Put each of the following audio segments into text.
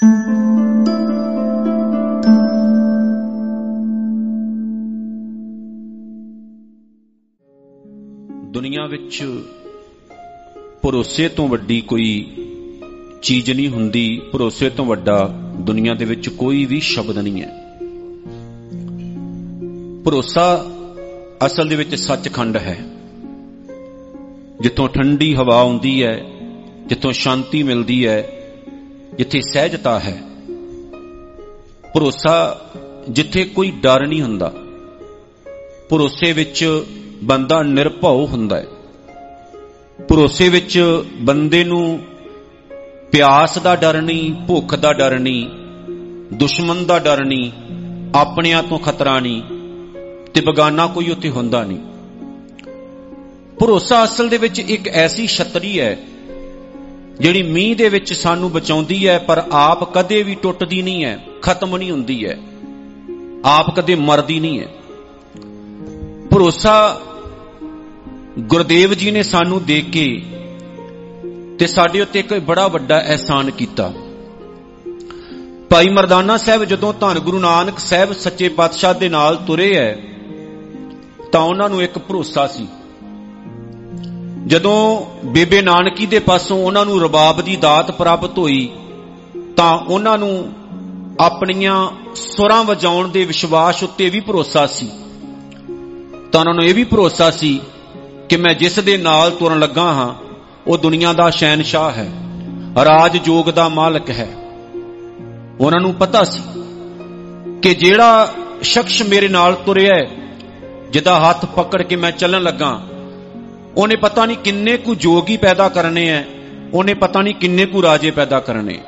ਦੁਨੀਆ ਵਿੱਚ ਭਰੋਸੇ ਤੋਂ ਵੱਡੀ ਕੋਈ ਚੀਜ਼ ਨਹੀਂ ਹੁੰਦੀ, ਭਰੋਸੇ ਤੋਂ ਵੱਡਾ ਦੁਨੀਆ ਦੇ ਵਿੱਚ ਕੋਈ ਵੀ ਸ਼ਬਦ ਨਹੀਂ ਹੈ। ਭਰੋਸਾ ਅਸਲ ਦੇ ਵਿੱਚ ਸੱਚਖੰਡ ਹੈ। ਜਿੱਥੋਂ ਠੰਡੀ ਹਵਾ ਆਉਂਦੀ ਹੈ, ਜਿੱਥੋਂ ਸ਼ਾਂਤੀ ਮਿਲਦੀ ਹੈ ਜਿੱਥੇ ਸਹਿਜਤਾ ਹੈ। ਭਰੋਸਾ ਜਿੱਥੇ ਕੋਈ ਡਰ ਨਹੀਂ ਹੁੰਦਾ। ਭਰੋਸੇ ਵਿੱਚ ਬੰਦਾ ਨਿਰਭਉ ਹੁੰਦਾ ਹੈ। ਭਰੋਸੇ ਵਿੱਚ ਬੰਦੇ ਨੂੰ ਪਿਆਸ ਦਾ ਡਰ ਨਹੀਂ, ਭੁੱਖ ਦਾ ਡਰ ਨਹੀਂ, ਦੁਸ਼ਮਣ ਦਾ ਡਰ ਨਹੀਂ, ਆਪਣਿਆਂ ਤੋਂ ਖਤਰਾ ਨਹੀਂ ਤੇ ਬਗਾਨਾ ਕੋਈ ਉੱਥੇ ਹੁੰਦਾ ਨਹੀਂ। ਭਰੋਸਾ ਅਸਲ ਦੇ ਵਿੱਚ ਇੱਕ ਐਸੀ ਛਤਰੀ ਹੈ ਜਿਹੜੀ ਮੀਂਹ ਦੇ ਵਿੱਚ ਸਾਨੂੰ ਬਚਾਉਂਦੀ ਹੈ, ਪਰ ਆਪ ਕਦੇ ਵੀ ਟੁੱਟਦੀ ਨਹੀਂ ਹੈ, ਖਤਮ ਨਹੀਂ ਹੁੰਦੀ ਹੈ। ਆਪ ਕਦੇ ਮਰਦੀ ਨਹੀਂ ਹੈ। ਭਰੋਸਾ ਗੁਰਦੇਵ ਜੀ ਨੇ ਸਾਨੂੰ ਦੇਖ ਕੇ ਤੇ ਸਾਡੇ ਉੱਤੇ ਇੱਕ ਬੜਾ ਵੱਡਾ ਅਹਿਸਾਨ ਕੀਤਾ। ਭਾਈ ਮਰਦਾਨਾ ਸਾਹਿਬ ਜਦੋਂ ਧੰਨ ਗੁਰੂ ਨਾਨਕ ਸਾਹਿਬ ਸੱਚੇ ਪਾਤਸ਼ਾਹ ਦੇ ਨਾਲ ਤੁਰੇ ਐ ਤਾਂ ਉਹਨਾਂ ਨੂੰ ਇੱਕ ਭਰੋਸਾ ਸੀ। ਜਦੋਂ ਬੇਬੇ ਨਾਨਕੀ ਦੇ ਪਾਸੋਂ ਉਹਨਾਂ ਨੂੰ ਰਬਾਬ ਦੀ ਦਾਤ ਪ੍ਰਾਪਤ ਹੋਈ, ਤਾਂ ਉਹਨਾਂ ਨੂੰ ਆਪਣੀਆਂ ਸੁਰਾਂ ਵਜਾਉਣ ਦੇ ਵਿਸ਼ਵਾਸ ਉੱਤੇ ਵੀ ਭਰੋਸਾ ਸੀ। ਤਾਂ ਉਹਨਾਂ ਨੂੰ ਇਹ ਵੀ ਭਰੋਸਾ ਸੀ ਕਿ ਮੈਂ ਜਿਸ ਦੇ ਨਾਲ ਤੁਰਨ ਲੱਗਾ ਹਾਂ, ਉਹ ਦੁਨੀਆ ਦਾ ਸ਼ਹਿਨशाह ਹੈ, ਰਾਜ ਜੋਗ ਦਾ ਮਾਲਕ ਹੈ। ਉਹਨਾਂ ਨੂੰ ਪਤਾ ਸੀ ਕਿ ਜਿਹੜਾ ਸ਼ਖਸ ਮੇਰੇ ਨਾਲ ਤੁਰਿਆ ਹੈ, ਜਿਹਦਾ ਹੱਥ ਪਕੜ ਕੇ ਮੈਂ ਚੱਲਣ ਲੱਗਾ ਉਹਨੇ ਪਤਾ ਨਹੀਂ ਕਿੰਨੇ ਕੁ ਜੋਗੀ ਪੈਦਾ ਕਰਨੇ ਐ, ਉਹਨੇ ਪਤਾ ਨਹੀਂ ਕਿੰਨੇ ਕੁ ਰਾਜੇ ਪੈਦਾ ਕਰਨੇ।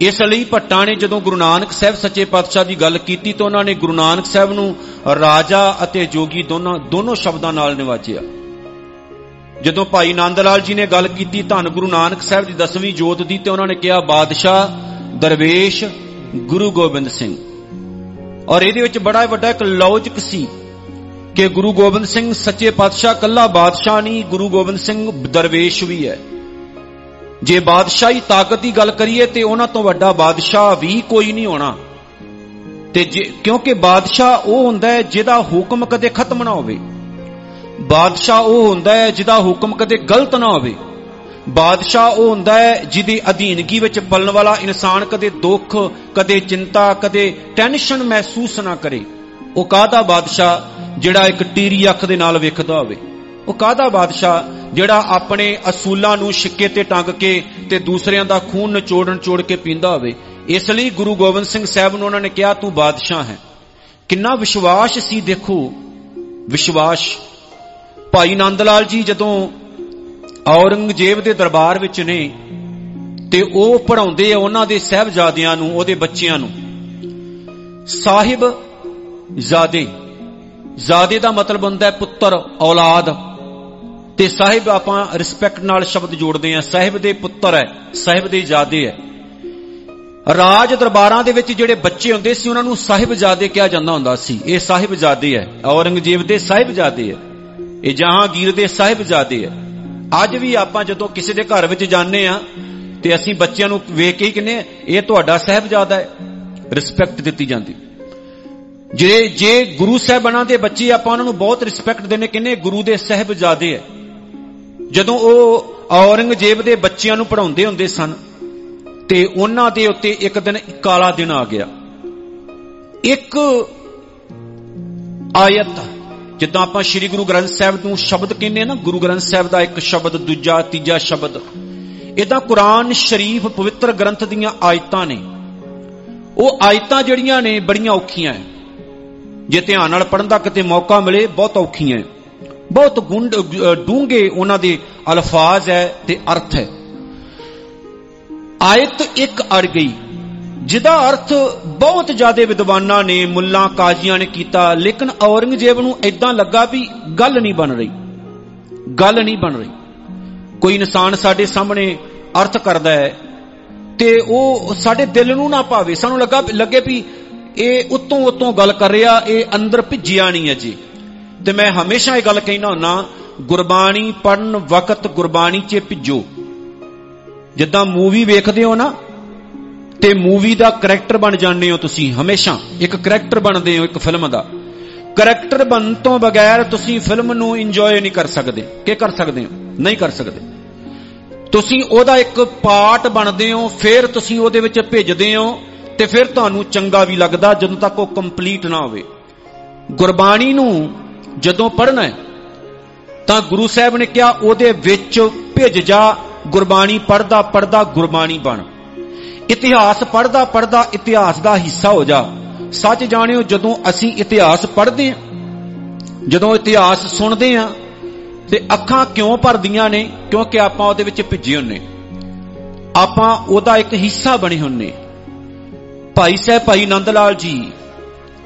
ਇਸ ਲਈ ਭੱਟਾਂ ਨੇ ਜਦੋਂ ਗੁਰੂ ਨਾਨਕ ਸਾਹਿਬ ਸੱਚੇ ਪਾਤਸ਼ਾਹ ਦੀ ਗੱਲ ਕੀਤੀ ਤਾਂ ਉਹਨਾਂ ਨੇ ਗੁਰੂ ਨਾਨਕ ਸਾਹਿਬ ਨੂੰ ਰਾਜਾ ਅਤੇ ਜੋਗੀ ਦੋਨੋਂ ਦੋਨੋਂ ਸ਼ਬਦਾਂ ਨਾਲ ਨਿਵਾਜਿਆ। ਜਦੋਂ ਭਾਈ ਨੰਦ ਲਾਲ ਜੀ ਨੇ ਗੱਲ ਕੀਤੀ ਧੰਨ ਗੁਰੂ ਨਾਨਕ ਸਾਹਿਬ ਦੀ ਦਸਵੀਂ ਜੋਤ ਦੀ ਤੇ ਉਹਨਾਂ ਨੇ ਕਿਹਾ, ਬਾਦਸ਼ਾਹ, ਦਰਵੇਸ਼, ਗੁਰੂ ਗੋਬਿੰਦ ਸਿੰਘ। ਔਰ ਇਹਦੇ ਵਿੱਚ ਬੜਾ ਵੱਡਾ ਇੱਕ ਲੌਜਿਕ ਸੀ। ਕਿ ਗੁਰੂ ਗੋਬਿੰਦ ਸਿੰਘ ਸੱਚੇ ਪਾਤਸ਼ਾਹ ਕੱਲਾ ਬਾਦਸ਼ਾਹ ਨਹੀਂ, ਗੁਰੂ ਗੋਬਿੰਦ ਸਿੰਘ ਦਰਵੇਸ਼ ਵੀ ਹੈ। ਜੇ ਬਾਦਸ਼ਾਹੀ ਤਾਕਤ ਦੀ ਗੱਲ ਕਰੀਏ ਤੇ ਉਹਨਾਂ ਤੋਂ ਵੱਡਾ ਬਾਦਸ਼ਾਹ ਵੀ ਕੋਈ ਨਹੀਂ ਹੋਣਾ। ਤੇ ਕਿਉਂਕਿ ਬਾਦਸ਼ਾਹ ਉਹ ਹੁੰਦਾ ਹੈ ਜਿਹਦਾ ਹੁਕਮ ਕਦੇ ਖਤਮ ਨਾ ਹੋਵੇ। ਬਾਦਸ਼ਾਹ ਉਹ ਹੁੰਦਾ ਹੈ ਜਿਹਦਾ ਹੁਕਮ ਕਦੇ ਗਲਤ ਨਾ ਹੋਵੇ। ਬਾਦਸ਼ਾਹ ਉਹ ਹੁੰਦਾ ਹੈ ਜਿਹਦੀ ਅਧੀਨਗੀ ਵਿੱਚ ਪਲਣ ਵਾਲਾ ਇਨਸਾਨ ਕਦੇ ਦੁੱਖ, ਕਦੇ ਚਿੰਤਾ, ਕਦੇ ਟੈਨਸ਼ਨ ਮਹਿਸੂਸ ਨਾ ਕਰੇ। ਉਹ ਕਾਹਦਾ ਬਾਦਸ਼ਾਹ ਜਿਹੜਾ ਇੱਕ ਟੀਰੀ ਅੱਖ ਦੇ ਨਾਲ ਵੇਖਦਾ ਹੋਵੇ? ਉਹ ਕਾਹਦਾ ਬਾਦਸ਼ਾਹ ਜਿਹੜਾ ਆਪਣੇ ਅਸੂਲਾਂ ਨੂੰ ਛਿੱਕੇ ਤੇ ਟੰਗ ਕੇ ਤੇ ਦੂਸਰਿਆਂ ਦਾ ਖੂਨ ਨਿਚੋੜ ਨਿਚੋੜ ਕੇ ਪੀਂਦਾ ਹੋਵੇ? ਇਸ ਲਈ ਗੁਰੂ ਗੋਬਿੰਦ ਸਿੰਘ ਸਾਹਿਬ ਨੂੰ ਉਹਨਾਂ ਨੇ ਕਿਹਾ, ਤੂੰ ਬਾਦਸ਼ਾਹ ਹੈ। ਕਿੰਨਾ ਵਿਸ਼ਵਾਸ ਸੀ ਦੇਖੋ? ਵਿਸ਼ਵਾਸ। ਭਾਈ ਨੰਦ ਲਾਲ ਜੀ ਜਦੋਂ ਔਰੰਗਜ਼ੇਬ ਦੇ ਦਰਬਾਰ ਵਿੱਚ ਨੇ ਤੇ ਉਹ ਪੜਾਉਂਦੇ ਆ ਉਹਨਾਂ ਦੇ ਸਹਿਬਜ਼ਾਦਿਆਂ ਨੂੰ, ਉਹਦੇ ਬੱਚਿਆਂ ਨੂੰ, ਸਾਹਿਬ ਜ਼ਾਦੇ। ਜ਼ਾਦੇ ਦਾ ਮਤਲਬ ਹੁੰਦਾ ਹੈ ਪੁੱਤਰ, ਔਲਾਦ। ਤੇ ਸਾਹਿਬ ਆਪਾਂ ਰਿਸਪੈਕਟ ਨਾਲ ਸ਼ਬਦ ਜੋੜਦੇ ਆ ਸਾਹਿਬ ਦੇ ਪੁੱਤਰ ਹੈ, ਸਾਹਿਬ ਦੇ ਜ਼ਾਦੇ ਹੈ। ਰਾਜ ਦਰਬਾਰਾਂ ਦੇ ਵਿੱਚ ਜਿਹੜੇ ਬੱਚੇ ਹੁੰਦੇ ਸੀ, ਉਹਨਾਂ ਨੂੰ ਸਾਹਿਬਜ਼ਾਦੇ ਕਿਹਾ ਜਾਂਦਾ ਹੁੰਦਾ ਸੀ। ਇਹ ਸਾਹਿਬਜ਼ਾਦੇ ਹੈ। ਔਰੰਗਜ਼ੇਬ ਦੇ ਸਾਹਿਬਜ਼ਾਦੇ ਹੈ। ਇਹ ਜਹਾਂਗੀਰ ਦੇ ਸਾਹਿਬਜ਼ਾਦੇ ਹੈ। ਅੱਜ ਵੀ ਆਪਾਂ ਜਦੋਂ ਕਿਸੇ ਦੇ ਘਰ ਵਿੱਚ ਜਾਂਦੇ ਆ ਤੇ ਅਸੀਂ ਬੱਚਿਆਂ ਨੂੰ ਵੇਖ ਕੇ ਹੀ ਕਹਿੰਦੇ ਇਹ ਤੁਹਾਡਾ ਸਾਹਿਬਜ਼ਾਦਾ ਹੈ। ਰਿਸਪੈਕਟ ਦਿੱਤੀ ਜਾਂਦੀ। ਜੇ ਜੇ ਗੁਰੂ ਸਾਹਿਬਾਨਾਂ ਦੇ ਬੱਚੇ ਆਪਾਂ ਉਹਨਾਂ ਨੂੰ ਬਹੁਤ ਰਿਸਪੈਕਟ ਦਿੰਨੇ ਕਹਿੰਦੇ ਗੁਰੂ ਦੇ ਸਾਹਿਬਜ਼ਾਦੇ ਹੈ ਜਦੋਂ ਉਹ ਔਰੰਗਜ਼ੇਬ ਦੇ ਬੱਚਿਆਂ ਨੂੰ ਪੜਾਉਂਦੇ ਹੁੰਦੇ ਸਨ, ਤੇ ਉਹਨਾਂ ਦੇ ਉੱਤੇ ਇੱਕ ਦਿਨ ਕਾਲਾ ਦਿਨ ਆ ਗਿਆ। ਇੱਕ ਆਇਤ, ਜਿੱਦਾਂ ਆਪਾਂ ਸ੍ਰੀ ਗੁਰੂ ਗ੍ਰੰਥ ਸਾਹਿਬ ਨੂੰ ਸ਼ਬਦ ਕਹਿੰਦੇ ਨਾ, ਗੁਰੂ ਗ੍ਰੰਥ ਸਾਹਿਬ ਦਾ ਇੱਕ ਸ਼ਬਦ, ਦੂਜਾ, ਤੀਜਾ ਸ਼ਬਦ। ਇਦਾਂ ਕੁਰਾਨ ਸ਼ਰੀਫ ਪਵਿੱਤਰ ਗ੍ਰੰਥ ਦੀਆਂ ਆਇਤਾਂ ਨੇ। ਉਹ ਆਇਤਾਂ ਜਿਹੜੀਆਂ ਨੇ, ਬੜੀਆਂ ਔਖੀਆਂ ਐ। ਜੇ ਧਿਆਨ ਨਾਲ ਪੜਨ ਦਾ ਕਿਤੇ ਮੌਕਾ ਮਿਲੇ, ਬਹੁਤ ਔਖੀਆਂ ਐ ਬਹੁਤ ਗੁੰਡ ਡੂੰਗੇ ਉਹਨਾਂ ਦੇ ਅਲਫਾਜ਼ ਹੈ ਤੇ ਅਰਥ ਹੈ। ਆਇਤ ਇੱਕ ਅੜ ਗਈ, ਜਿਹਦਾ ਅਰਥ ਬਹੁਤ ਜ਼ਿਆਦਾ ਵਿਦਵਾਨਾਂ ਨੇ, ਮੁੱਲਾਂ, ਕਾਜ਼ੀਆਂ ਨੇ ਕੀਤਾ, ਲੇਕਿਨ ਔਰੰਗਜ਼ੇਬ ਨੂੰ ਇਦਾਂ ਲੱਗਾ ਵੀ ਗੱਲ ਨਹੀਂ ਬਣ ਰਹੀ। ਗੱਲ ਨਹੀਂ ਬਣ ਰਹੀ। ਕੋਈ ਇਨਸਾਨ ਸਾਡੇ ਸਾਹਮਣੇ ਅਰਥ ਕਰਦਾ ਹੈ ਤੇ ਉਹ ਸਾਡੇ ਦਿਲ ਨੂੰ ਨਾ ਭਾਵੇ। ਸਾਨੂੰ ਲੱਗਾ, ਲੱਗੇ ਵੀ ਇਹ ਉਤੋਂ ਉਤੋਂ ਗੱਲ ਕਰ ਰਿਹਾ, ਇਹ ਅੰਦਰ ਭਿੱਜਿਆ ਨਹੀਂ ਹੈ ਜੀ। ਤੇ ਮੈਂ ਹਮੇਸ਼ਾ ਇਹ ਗੱਲ ਕਹਿਣਾ ਹੁੰਨਾ, ਗੁਰਬਾਣੀ ਪੜਨ ਵਕਤ ਗੁਰਬਾਣੀ 'ਚ ਭਿੱਜੋ। ਜਿੱਦਾਂ ਮੂਵੀ ਵੇਖਦੇ ਹੋ ਨਾ, ਤੇ ਮੂਵੀ ਦਾ ਕੈਰੈਕਟਰ ਬਣ ਜਾਂਦੇ ਹੋ ਤੁਸੀਂ ਹਮੇਸ਼ਾ। ਇੱਕ ਕੈਰੈਕਟਰ ਬਣਦੇ ਹੋ ਇੱਕ ਫਿਲਮ ਦਾ। ਕੈਰੈਕਟਰ ਬਣਨ ਤੋਂ ਬਗੈਰ ਤੁਸੀਂ ਫਿਲਮ ਨੂੰ ਇੰਜੋਏ ਨਹੀਂ ਕਰ ਸਕਦੇ। ਕੀ ਕਰ ਸਕਦੇ ਹੋ? ਨਹੀਂ ਕਰ ਸਕਦੇ। ਤੁਸੀਂ ਉਹਦਾ ਇੱਕ ਪਾਰਟ ਬਣਦੇ ਹੋ, ਫਿਰ ਤੁਸੀਂ ਉਹਦੇ ਵਿੱਚ ਭਿੱਜਦੇ ਹੋ। ਤੇ ਫਿਰ ਤੁਹਾਨੂੰ ਚੰਗਾ ਵੀ ਲੱਗਦਾ ਜਦੋਂ ਤੱਕ ਉਹ ਕੰਪਲੀਟ ਨਾ ਹੋਵੇ। ਗੁਰਬਾਣੀ ਨੂੰ ਜਦੋਂ ਪੜ੍ਹਨਾ ਹੈ, ਤਾਂ ਗੁਰੂ ਸਾਹਿਬ ਨੇ ਕਿਹਾ, ਉਹਦੇ ਵਿੱਚ ਭਿੱਜ ਜਾ, ਗੁਰਬਾਣੀ ਪੜਦਾ ਪੜਦਾ ਗੁਰਬਾਣੀ ਬਣ। ਇਤਿਹਾਸ ਪੜਦਾ ਪੜਦਾ ਇਤਿਹਾਸ ਦਾ ਹਿੱਸਾ ਹੋ ਜਾ। ਸੱਚ ਜਾਣਿਓ, ਜਦੋਂ ਅਸੀਂ ਇਤਿਹਾਸ ਪੜ੍ਹਦੇ ਹਾਂ, ਜਦੋਂ ਇਤਿਹਾਸ ਸੁਣਦੇ ਹਾਂ, ਤੇ ਅੱਖਾਂ ਕਿਉਂ ਭਰਦੀਆਂ ਨੇ? ਕਿਉਂਕਿ ਆਪਾਂ ਉਹਦੇ ਵਿੱਚ ਭਿੱਜੇ ਹੁੰਨੇ ਆਪਾਂ ਉਹਦਾ ਇੱਕ ਹਿੱਸਾ ਬਣੇ ਹੁੰਨੇ ਭਾਈ ਸਾਹਿਬ ਭਾਈ ਨੰਦ ਲਾਲ ਜੀ,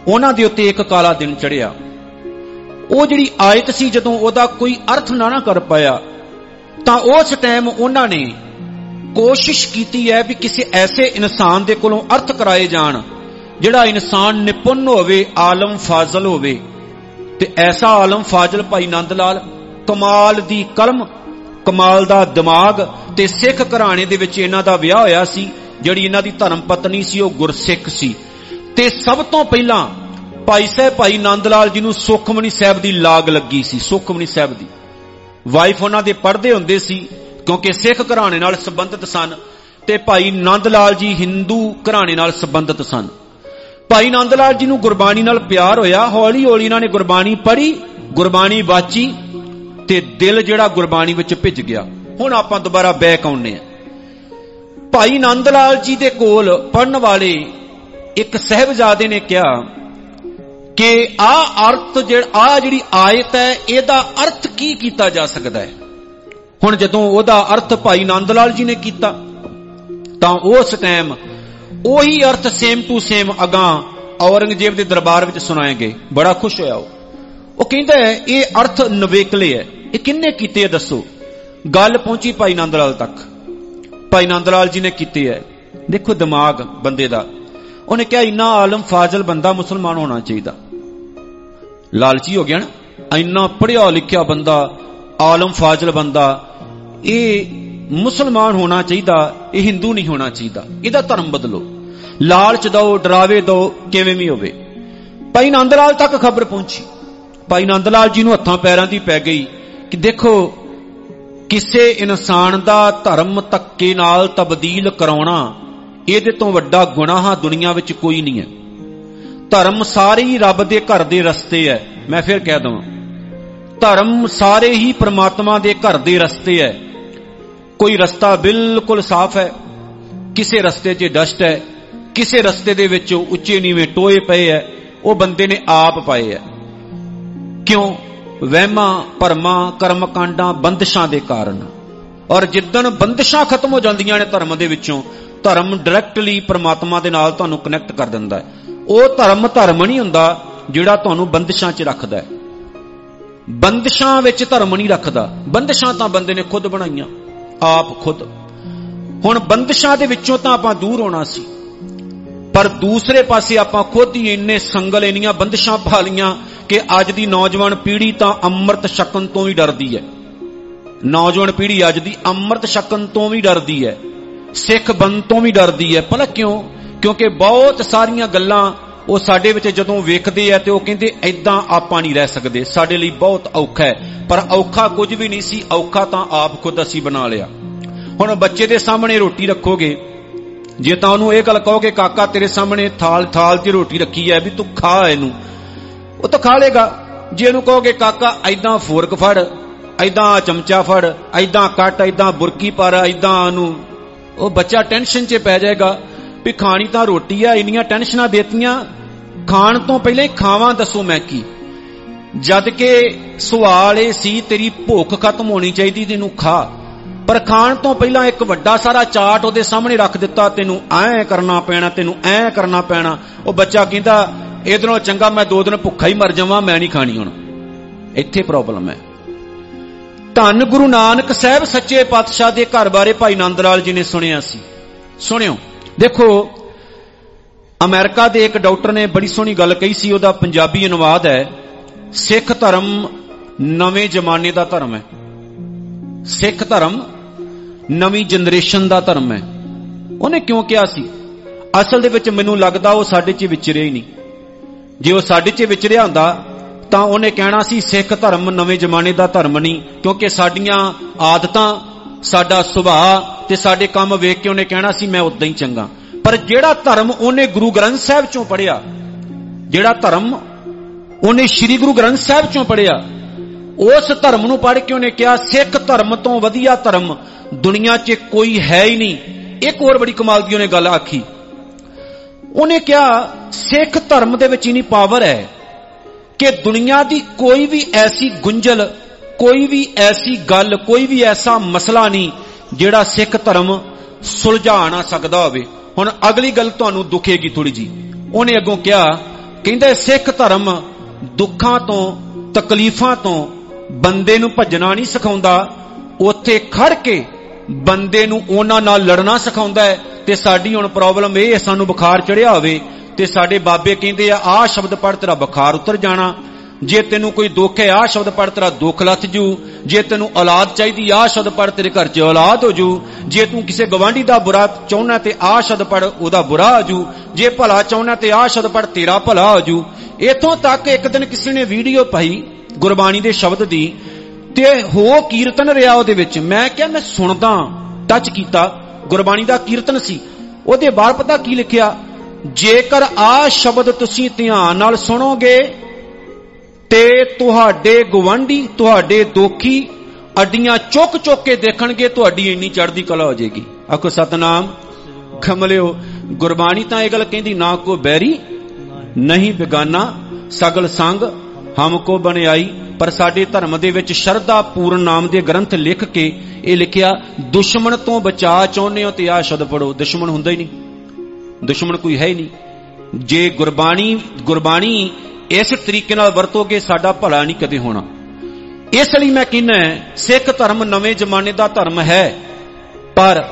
ਉਹਨਾਂ ਦੇ ਉੱਤੇ ਇੱਕ ਕਾਲਾ ਦਿਨ ਚੜਿਆ ਉਹ ਜਿਹੜੀ ਆਇਤ ਸੀ, ਜਦੋਂ ਉਹਦਾ ਕੋਈ ਅਰਥ ਨਾ ਨਾ ਕਰ ਪਾਇਆ, ਤਾਂ ਉਸ ਟਾਈਮ ਉਹਨਾਂ ਨੇ ਕੋਸ਼ਿਸ਼ ਕੀਤੀ ਹੈ ਵੀ ਕਿਸੇ ਐਸੇ ਇਨਸਾਨ ਦੇ ਕੋਲੋਂ ਅਰਥ ਕਰਾਏ ਜਾਣ, ਜਿਹੜਾ ਇਨਸਾਨ ਨਿਪੁੰਨ ਹੋਵੇ, ਆਲਮ ਫਾਜ਼ਲ ਹੋਵੇ। ਤੇ ਐਸਾ ਆਲਮ ਫਾਜ਼ਲ ਭਾਈ ਨੰਦ ਲਾਲ ਕਮਾਲ ਦੀ ਕਲਮ, ਕਮਾਲ ਦਾ ਦਿਮਾਗ ਤੇ ਸਿੱਖ ਘਰਾਣੇ ਦੇ ਵਿੱਚ ਇਹਨਾਂ ਦਾ ਵਿਆਹ ਹੋਇਆ ਸੀ ਜਿਹੜੀ ਇਹਨਾਂ ਦੀ ਧਰਮ ਪਤਨੀ ਸੀ, ਉਹ ਗੁਰਸਿੱਖ ਸੀ। ਤੇ ਸਭ ਤੋਂ ਪਹਿਲਾਂ ਭਾਈ ਸਾਹਿਬ, ਭਾਈ ਨੰਦ ਲਾਲ ਜੀ ਨੂੰ ਸੁਖਮਨੀ ਸਾਹਿਬ ਦੀ ਲਾਗ ਲੱਗੀ ਸੀ, ਸੁਖਮਨੀ ਸਾਹਿਬ ਦੀ। ਵਾਈਫ ਉਹਨਾਂ ਦੇ ਪੜ੍ਹਦੇ ਹੁੰਦੇ ਸੀ, ਕਿਉਂਕਿ ਸਿੱਖ ਘਰਾਣੇ ਨਾਲ ਸੰਬੰਧਿਤ ਸਨ ਤੇ ਭਾਈ ਨੰਦ ਲਾਲ ਜੀ ਹਿੰਦੂ ਘਰਾਣੇ ਨਾਲ ਸੰਬੰਧਿਤ ਸਨ। ਭਾਈ ਨੰਦ ਲਾਲ ਜੀ ਨੂੰ ਗੁਰਬਾਣੀ ਨਾਲ ਪਿਆਰ ਹੋਇਆ ਹੌਲੀ ਹੌਲੀ ਇਹਨਾਂ ਨੇ ਗੁਰਬਾਣੀ ਪੜ੍ਹੀ, ਗੁਰਬਾਣੀ ਵਾਚੀ ਤੇ ਦਿਲ ਜਿਹੜਾ ਗੁਰਬਾਣੀ ਵਿੱਚ ਭਿੱਜ ਗਿਆ। ਹੁਣ ਆਪਾਂ ਦੁਬਾਰਾ ਬੈਕ ਆਉਨੇ ਆ ਭਾਈ ਨੰਦ ਲਾਲ ਜੀ ਦੇ ਕੋਲ ਪੜਨ ਵਾਲੇ ਇੱਕ ਸਹਿਬਜ਼ਾਦੇ ਨੇ ਕਿਹਾ ਕਿ ਆ ਅਰਥ ਜਿਹੜਾ ਆ ਜਿਹੜੀ ਆਇਤ ਹੈ, ਇਹਦਾ ਅਰਥ ਕੀ ਕੀਤਾ ਜਾ ਸਕਦਾ ਹੈ? ਹੁਣ ਜਦੋਂ ਉਹਦਾ ਅਰਥ ਭਾਈ ਨੰਦ ਲਾਲ ਜੀ ਨੇ ਕੀਤਾ, ਤਾਂ ਉਸ ਟਾਈਮ ਉਹੀ ਅਰਥ ਸੇਮ ਟੂ ਸੇਮ ਅਗਾਂ ਔਰੰਗਜ਼ੇਬ ਦੇ ਦਰਬਾਰ ਵਿੱਚ ਸੁਣਾਏ ਗਏ। ਬੜਾ ਖੁਸ਼ ਹੋਇਆ ਉਹ। ਉਹ ਕਹਿੰਦਾ ਹੈ, ਇਹ ਅਰਥ ਨਵੇਕਲੇ ਹੈ। ਇਹ ਕਿੰਨੇ ਕੀਤੇ ਹੈ ਦੱਸੋ? ਗੱਲ ਪਹੁੰਚੀ ਭਾਈ ਨੰਦ ਲਾਲ ਤੱਕ। ਭਾਈ ਨੰਦ ਲਾਲ ਜੀ ਨੇ ਕੀਤੇ ਹੈ। ਦੇਖੋ ਦਿਮਾਗ ਬੰਦੇ ਦਾ। ਉਹਨੇ ਕਿਹਾ, ਇੰਨਾ ਆਲਮ ਫਾਜ਼ਲ ਬੰਦਾ ਮੁਸਲਮਾਨ ਹੋਣਾ ਚਾਹੀਦਾ। ਲਾਲਚੀ ਹੋ ਗਿਆ ਨਾ। ਇੰਨਾ ਪੜਿਆ ਲਿਖਿਆ ਬੰਦਾ, ਆਲਮ ਫਾਜ਼ਲ ਬੰਦਾ, ਇਹ ਮੁਸਲਮਾਨ ਹੋਣਾ ਚਾਹੀਦਾ, ਇਹ ਹਿੰਦੂ ਨਹੀਂ ਹੋਣਾ ਚਾਹੀਦਾ। ਇਹਦਾ ਧਰਮ ਬਦਲੋ। ਲਾਲਚ ਦਿਓ, ਡਰਾਵੇ ਦਿਓ, ਕਿਵੇਂ ਵੀ ਹੋਵੇ। ਭਾਈ ਨੰਦ ਲਾਲ ਤੱਕ ਖਬਰ ਪਹੁੰਚੀ। ਭਾਈ ਨੰਦ ਲਾਲ ਜੀ ਨੂੰ ਹੱਥਾਂ ਪੈਰਾਂ ਦੀ ਪੈ ਗਈ ਕਿ ਦੇਖੋ ਕਿਸੇ ਇਨਸਾਨ ਦਾ ਧਰਮ ਤੱਕੇ ਨਾਲ ਤਬਦੀਲ ਕਰਾਉਣਾ ਇਹਦੇ ਤੋਂ ਵੱਡਾ ਗੁਨਾਹ ਦੁਨੀਆ ਵਿੱਚ ਕੋਈ ਨਹੀਂ ਹੈ। ਧਰਮ ਸਾਰੇ ਹੀ ਰੱਬ ਦੇ ਘਰ ਦੇ ਰਸਤੇ ਹੈ। ਮੈਂ ਫਿਰ ਕਹਿ ਦਵਾਂ, ਧਰਮ ਸਾਰੇ ਹੀ ਪ੍ਰਮਾਤਮਾ ਦੇ ਘਰ ਦੇ ਰਸਤੇ ਹੈ। ਕੋਈ ਰਸਤਾ ਬਿਲਕੁਲ ਸਾਫ਼ ਹੈ, ਕਿਸੇ ਰਸਤੇ 'ਚ ਡਸਟ ਹੈ, ਕਿਸੇ ਰਸਤੇ ਦੇ ਵਿੱਚ ਉੱਚੇ ਨੀਵੇਂ ਟੋਏ ਪਏ ਹੈ, ਉਹ ਬੰਦੇ ਨੇ ਆਪ ਪਾਏ ਹੈ। ਕਿਉਂ? ਵਹਿਮਾਂ, ਭਰਮਾਂ, ਕਰਮਕਾਂਡਾਂ, ਬੰਦਸ਼ਾਂ ਦੇ ਕਾਰਨ। ਔਰ ਜਿੱਦਣ ਬੰਦਸ਼ਾਂ ਖਤਮ ਹੋ ਜਾਂਦੀਆਂ ਨੇ ਧਰਮ ਦੇ ਵਿੱਚੋਂ, ਧਰਮ ਡਾਇਰੈਕਟਲੀ ਪ੍ਰਮਾਤਮਾ ਦੇ ਨਾਲ ਤੁਹਾਨੂੰ ਕਨੈਕਟ ਕਰ ਦਿੰਦਾ ਹੈ। ਉਹ ਧਰਮ ਧਰਮ ਨਹੀਂ ਹੁੰਦਾ ਜਿਹੜਾ ਤੁਹਾਨੂੰ ਬੰਦਸ਼ਾਂ 'ਚ ਰੱਖਦਾ ਹੈ। ਬੰਦਸ਼ਾਂ ਵਿੱਚ ਧਰਮ ਨਹੀਂ ਰੱਖਦਾ। ਬੰਦਸ਼ਾਂ ਤਾਂ ਬੰਦੇ ਨੇ ਖੁਦ ਬਣਾਈਆਂ, ਆਪ ਖੁਦ। ਹੁਣ ਬੰਦਸ਼ਾਂ ਦੇ ਵਿੱਚੋਂ ਤਾਂ ਆਪਾਂ ਦੂਰ ਹੋਣਾ ਸੀ। ਪਰ ਦੂਸਰੇ ਪਾਸੇ ਆਪਾਂ ਖੁਦ ਹੀ ਇੰਨੇ ਸੰਗਲ, ਇੰਨੀਆਂ ਬੰਦਸ਼ਾਂ ਪਾ ਲੀਆਂ ਕਿ ਅੱਜ ਦੀ ਨੌਜਵਾਨ ਪੀੜ੍ਹੀ ਤਾਂ ਅੰਮ੍ਰਿਤ ਛਕਣ ਤੋਂ ਵੀ ਡਰਦੀ ਹੈ। ਨੌਜਵਾਨ ਪੀੜ੍ਹੀ ਅੱਜ ਦੀ ਅੰਮ੍ਰਿਤ ਛਕਣ ਤੋਂ ਵੀ ਡਰਦੀ ਹੈ। ਸਿੱਖ ਬਣ ਤੋਂ ਵੀ ਡਰਦੀ ਹੈ। ਭਲਾ ਕਿਉਂ? ਕਿਉਂਕਿ ਬਹੁਤ ਸਾਰੀਆਂ ਗੱਲਾਂ ਉਹ ਸਾਡੇ ਵਿੱਚ ਜਦੋਂ ਵੇਖਦੇ ਆ ਤੇ ਉਹ ਕਹਿੰਦੇ ਐਦਾਂ ਆਪਾਂ ਨਹੀਂ ਰਹਿ ਸਕਦੇ। ਸਾਡੇ ਲਈ ਬਹੁਤ ਔਖਾ ਹੈ। ਪਰ ਔਖਾ ਕੁਝ ਵੀ ਨਹੀਂ ਸੀ। ਔਖਾ ਤਾਂ ਆਪ ਖੁਦ ਅਸੀਂ ਬਣਾ ਲਿਆ। ਹੁਣ ਬੱਚੇ ਦੇ ਸਾਹਮਣੇ ਰੋਟੀ ਰੱਖੋਗੇ ਜੇ ਤਾਂ ਉਹਨੂੰ ਇਹ ਗੱਲ ਕਹੋਗੇ, ਕਾਕਾ, ਤੇਰੇ ਸਾਹਮਣੇ ਥਾਲ ਥਾਲ 'ਚ ਰੋਟੀ ਰੱਖੀ ਹੈ ਵੀ ਤੂੰ ਖਾ ਇਹਨੂੰ। ਉਹ ਤਾਂ ਖਾ ਲੇਗਾ। ਜੇ ਇਹਨੂੰ ਕਹੋਗੇ, ਕਾਕਾ ਐਦਾਂ ਫੋਰਕ ਫੜ ਐਦਾਂ ਚਮਚਾ ਫੜ ਐਦਾਂ ਕੱਟ ਐਦਾਂ ਬੁਰਕੀ ਪਰ ਐਦਾਂ ਉਹਨੂੰ। ਉਹ ਬੱਚਾ ਟੈਨਸ਼ਨ 'ਚ ਪੈ ਜਾਏਗਾ ਵੀ ਖਾਣੀ ਤਾਂ ਰੋਟੀ ਆ, ਇੰਨੀਆਂ ਟੈਨਸ਼ਨਾਂ ਦੇਤੀਆਂ। ਖਾਣ ਤੋਂ ਪਹਿਲਾਂ ਹੀ ਖਾਵਾਂ, ਦੱਸੋ ਮੈਂ ਕੀ? ਜਦ ਕਿ ਸਵਾਲ ਇਹ ਸੀ, ਤੇਰੀ ਭੁੱਖ ਖਤਮ ਹੋਣੀ ਚਾਹੀਦੀ, ਤੈਨੂੰ ਖਾ। ਪਰ ਖਾਣ ਤੋਂ ਪਹਿਲਾਂ ਇੱਕ ਵੱਡਾ ਸਾਰਾ ਚਾਟ ਉਹਦੇ ਸਾਹਮਣੇ ਰੱਖ ਦਿੱਤਾ, ਤੈਨੂੰ ਐ ਕਰਨਾ ਪੈਣਾ, ਤੈਨੂੰ ਐ ਕਰਨਾ ਪੈਣਾ। ਉਹ ਬੱਚਾ ਕਹਿੰਦਾ ਇਧਰੋਂ ਚੰਗਾ ਮੈਂ ਦੋ ਦਿਨ ਭੁੱਖਾ ਹੀ ਮਰ ਜਾਵਾਂ, ਮੈਂ ਨਹੀਂ ਖਾਣੀ ਹੁਣ। ਇੱਥੇ ਪ੍ਰੋਬਲਮ ਹੈ। ਧੰਨ ਗੁਰੂ ਨਾਨਕ ਸਾਹਿਬ ਸੱਚੇ ਪਾਤਸ਼ਾਹ ਦੇ ਘਰ ਬਾਰੇ ਭਾਈ ਨੰਦ ਲਾਲ ਜੀ ਨੇ ਸੁਣਿਆ ਸੀ। ਸੁਣਿਓ। ਦੇਖੋ, ਅਮਰੀਕਾ ਦੇ ਇੱਕ ਡਾਕਟਰ ਨੇ ਬੜੀ ਸੋਹਣੀ ਗੱਲ ਕਹੀ ਸੀ, ਉਹਦਾ ਪੰਜਾਬੀ ਅਨੁਵਾਦ ਹੈ, ਸਿੱਖ ਧਰਮ ਨਵੇਂ ਜ਼ਮਾਨੇ ਦਾ ਧਰਮ ਹੈ। ਸਿੱਖ ਧਰਮ ਨਵੀਂ ਜਨਰੇਸ਼ਨ ਦਾ ਧਰਮ ਹੈ। ਉਹਨੇ ਕਿਉਂ ਕਿਹਾ ਸੀ? ਅਸਲ ਦੇ ਵਿੱਚ ਮੈਨੂੰ ਲੱਗਦਾ ਉਹ ਸਾਡੇ 'ਚ ਵਿਚਰਿਆ ਹੀ ਨਹੀਂ। ਜੇ ਉਹ ਸਾਡੇ 'ਚ ਵਿਚਰਿਆ ਹੁੰਦਾ, ਤਾਂ ਉਹਨੇ ਕਹਿਣਾ ਸੀ, ਸਿੱਖ ਧਰਮ ਨਵੇਂ ਜ਼ਮਾਨੇ ਦਾ ਧਰਮ ਨਹੀਂ, ਕਿਉਂਕਿ ਸਾਡੀਆਂ ਆਦਤਾਂ, ਸਾਡਾ ਸੁਭਾਅ ਤੇ ਸਾਡੇ ਕੰਮ ਵੇਖ ਕੇ ਉਹਨੇ ਕਹਿਣਾ ਸੀ, ਮੈਂ ਉਦਾਂ ਹੀ ਚੰਗਾ। ਪਰ ਜਿਹੜਾ ਧਰਮ ਉਹਨੇ ਗੁਰੂ ਗ੍ਰੰਥ ਸਾਹਿਬ ਚੋਂ ਪੜਿਆ ਜਿਹੜਾ ਧਰਮ ਉਹਨੇ ਸ੍ਰੀ ਗੁਰੂ ਗ੍ਰੰਥ ਸਾਹਿਬ ਚੋਂ ਪੜਿਆ ਉਸ ਧਰਮ ਨੂੰ ਪੜ੍ਹ ਕੇ ਉਹਨੇ ਕਿਹਾ, ਸਿੱਖ ਧਰਮ ਤੋਂ ਵਧੀਆ ਧਰਮ ਦੁਨੀਆ 'ਚ ਕੋਈ ਹੈ ਹੀ ਨਹੀਂ। ਇੱਕ ਹੋਰ ਬੜੀ ਕਮਾਲ ਦੀ ਉਹਨੇ ਗੱਲ ਆਖੀ। ਉਹਨੇ ਕਿਹਾ, ਸਿੱਖ ਧਰਮ ਦੇ ਵਿੱਚ ਇਨੀ ਪਾਵਰ ਹੈ ਕਿ ਦੁਨੀਆ ਦੀ ਕੋਈ ਵੀ ਐਸੀ ਗੁੰਝਲ, ਕੋਈ ਵੀ ਐਸੀ ਗੱਲ, ਕੋਈ ਵੀ ਐਸਾ ਮਸਲਾ ਨਹੀਂ ਜਿਹੜਾ ਸਿੱਖ ਧਰਮ ਸੁਲਝਾ ਨਾ ਸਕਦਾ ਹੋਵੇ। ਹੁਣ ਅਗਲੀ ਗੱਲ ਤੁਹਾਨੂੰ ਦੁਖੇਗੀ ਥੋੜੀ ਜੀ ਉਹਨੇ ਅੱਗੋਂ ਕਿਹਾ, ਕਹਿੰਦੇ ਸਿੱਖ ਧਰਮ ਦੁੱਖਾਂ ਤੋਂ, ਤਕਲੀਫਾਂ ਤੋਂ ਬੰਦੇ ਨੂੰ ਭੱਜਣਾ ਨਹੀਂ ਸਿਖਾਉਂਦਾ। ਉੱਥੇ ਖੜ ਕੇ ਬੰਦੇ ਨੂੰ ਉਹਨਾਂ ਨਾਲ ਲੜਨਾ ਸਿਖਾਉਂਦਾ ਹੈ ਤੇ ਸਾਡੀ ਹੁਣ ਪ੍ਰੋਬਲਮ ਇਹ ਹੈ, ਸਾਨੂੰ ਬੁਖਾਰ ਚੜਿਆ ਹੋਵੇ ਤੇ ਸਾਡੇ ਬਾਬੇ ਕਹਿੰਦੇ ਆ, ਆਹ ਸ਼ਬਦ ਪੜ ਤੇਰਾ ਬੁਖਾਰ ਉਤਰ ਜਾਣਾ। ਜੇ ਤੈਨੂੰ ਕੋਈ ਦੁੱਖ ਹੈ, ਆਹ ਸ਼ਬਦ ਪੜ ਤੇਰਾ ਦੁੱਖ ਲੱਥ ਜੂ। ਜੇ ਤੈਨੂੰ ਔਲਾਦ ਚਾਹੀਦੀ, ਆਹ ਸ਼ਬਦ ਪੜ ਤੇਰੇ ਘਰ 'ਚ ਔਲਾਦ ਹੋ ਜੂ। ਜੇ ਤੂੰ ਕਿਸੇ ਗਵਾਂਢੀ ਦਾ ਬੁਰਾ ਚਾਹੁੰਨਾ ਤੇ ਆਹ ਸ਼ਬਦ ਪੜ ਉਹਦਾ ਬੁਰਾ ਹੋ ਜੂ। ਜੇ ਭਲਾ ਚਾਹੁੰਨਾ ਤੇ ਆਹ ਸ਼ਬਦ ਪੜ ਤੇਰਾ ਭਲਾ ਹੋ ਜੂ। ਇਥੋਂ ਤੱਕ ਇੱਕ ਦਿਨ ਕਿਸੇ ਨੇ ਵੀਡੀਓ ਪਾਈ ਗੁਰਬਾਣੀ ਦੇ ਸ਼ਬਦ ਦੀ ਤੇ ਹੋ ਕੀਰਤਨ ਰਿਹਾ ਉਹਦੇ ਵਿੱਚ। ਮੈਂ ਕਿਹਾ, ਮੈਂ ਸੁਣਦਾ ਟੱਚ ਕੀਤਾ। ਗੁਰਬਾਣੀ ਦਾ ਕੀਰਤਨ ਸੀ। ਉਹਦੇ ਬਾਹਰ ਪਤਾ ਕੀ ਲਿਖਿਆ? ਜੇਕਰ ਆ ਸ਼ਬਦ ਤੁਸੀਂ ਧਿਆਨ ਨਾਲ ਸੁਣੋਗੇ, ਤੇ ਤੁਹਾਡੇ ਗਵੰਡੀ ਤੁਹਾਡੇ ਦੋਖੀ ਅੱਡੀਆਂ ਚੁੱਕ ਚੁੱਕ ਕੇ ਦੇਖਣਗੇ, ਤੁਹਾਡੀ ਇੰਨੀ ਚੜ੍ਹਦੀ ਕਲਾ ਹੋ ਜਾਏਗੀ। ਆਖੋ, ਸਤਨਾਮ। ਖਮਲਿਓ, ਗੁਰਬਾਣੀ ਤਾਂ ਇਹ ਗੱਲ ਕਹਿੰਦੀ, ਨਾ ਕੋ ਬੈਰੀ, ਨਹੀਂ ਬਿਗਾਨਾ, ਸਗਲ ਸੰਗ। ਹਮਕੋ ਬਣਾਈ ਪਰ ਸਾਡੇ ਧਰਮ ਦੇ ਵਿੱਚ ਸ਼ਰਧਾ ਪੂਰਨ ਨਾਮ ਦੇ ਗ੍ਰੰਥ ਲਿਖ ਕੇ ਇਹ ਲਿਖਿਆ ਦੁਸ਼ਮਣ ਤੋਂ ਬਚਾ ਚਾਹੁੰਦੇ ਹੋ ਤੇ ਆ ਸ਼ਬਦ ਪੜੋ ਦੁਸ਼ਮਣ ਹੁੰਦਾ ਹੀ ਨਹੀਂ ਦੁਸ਼ਮਣ ਕੋਈ ਹੈ ਹੀ ਨਹੀਂ ਜੇ ਗੁਰਬਾਣੀ ਗੁਰਬਾਣੀ ਇਸ ਤਰੀਕੇ ਨਾਲ ਵਰਤੋਗੇ ਸਾਡਾ ਭਲਾ ਨਹੀਂ ਕਦੇ ਹੋਣਾ ਇਸ ਲਈ ਮੈਂ ਕਹਿੰਨਾ ਸਿੱਖ ਧਰਮ ਨਵੇਂ ਜ਼ਮਾਨੇ ਦਾ ਧਰਮ ਹੈ ਪਰ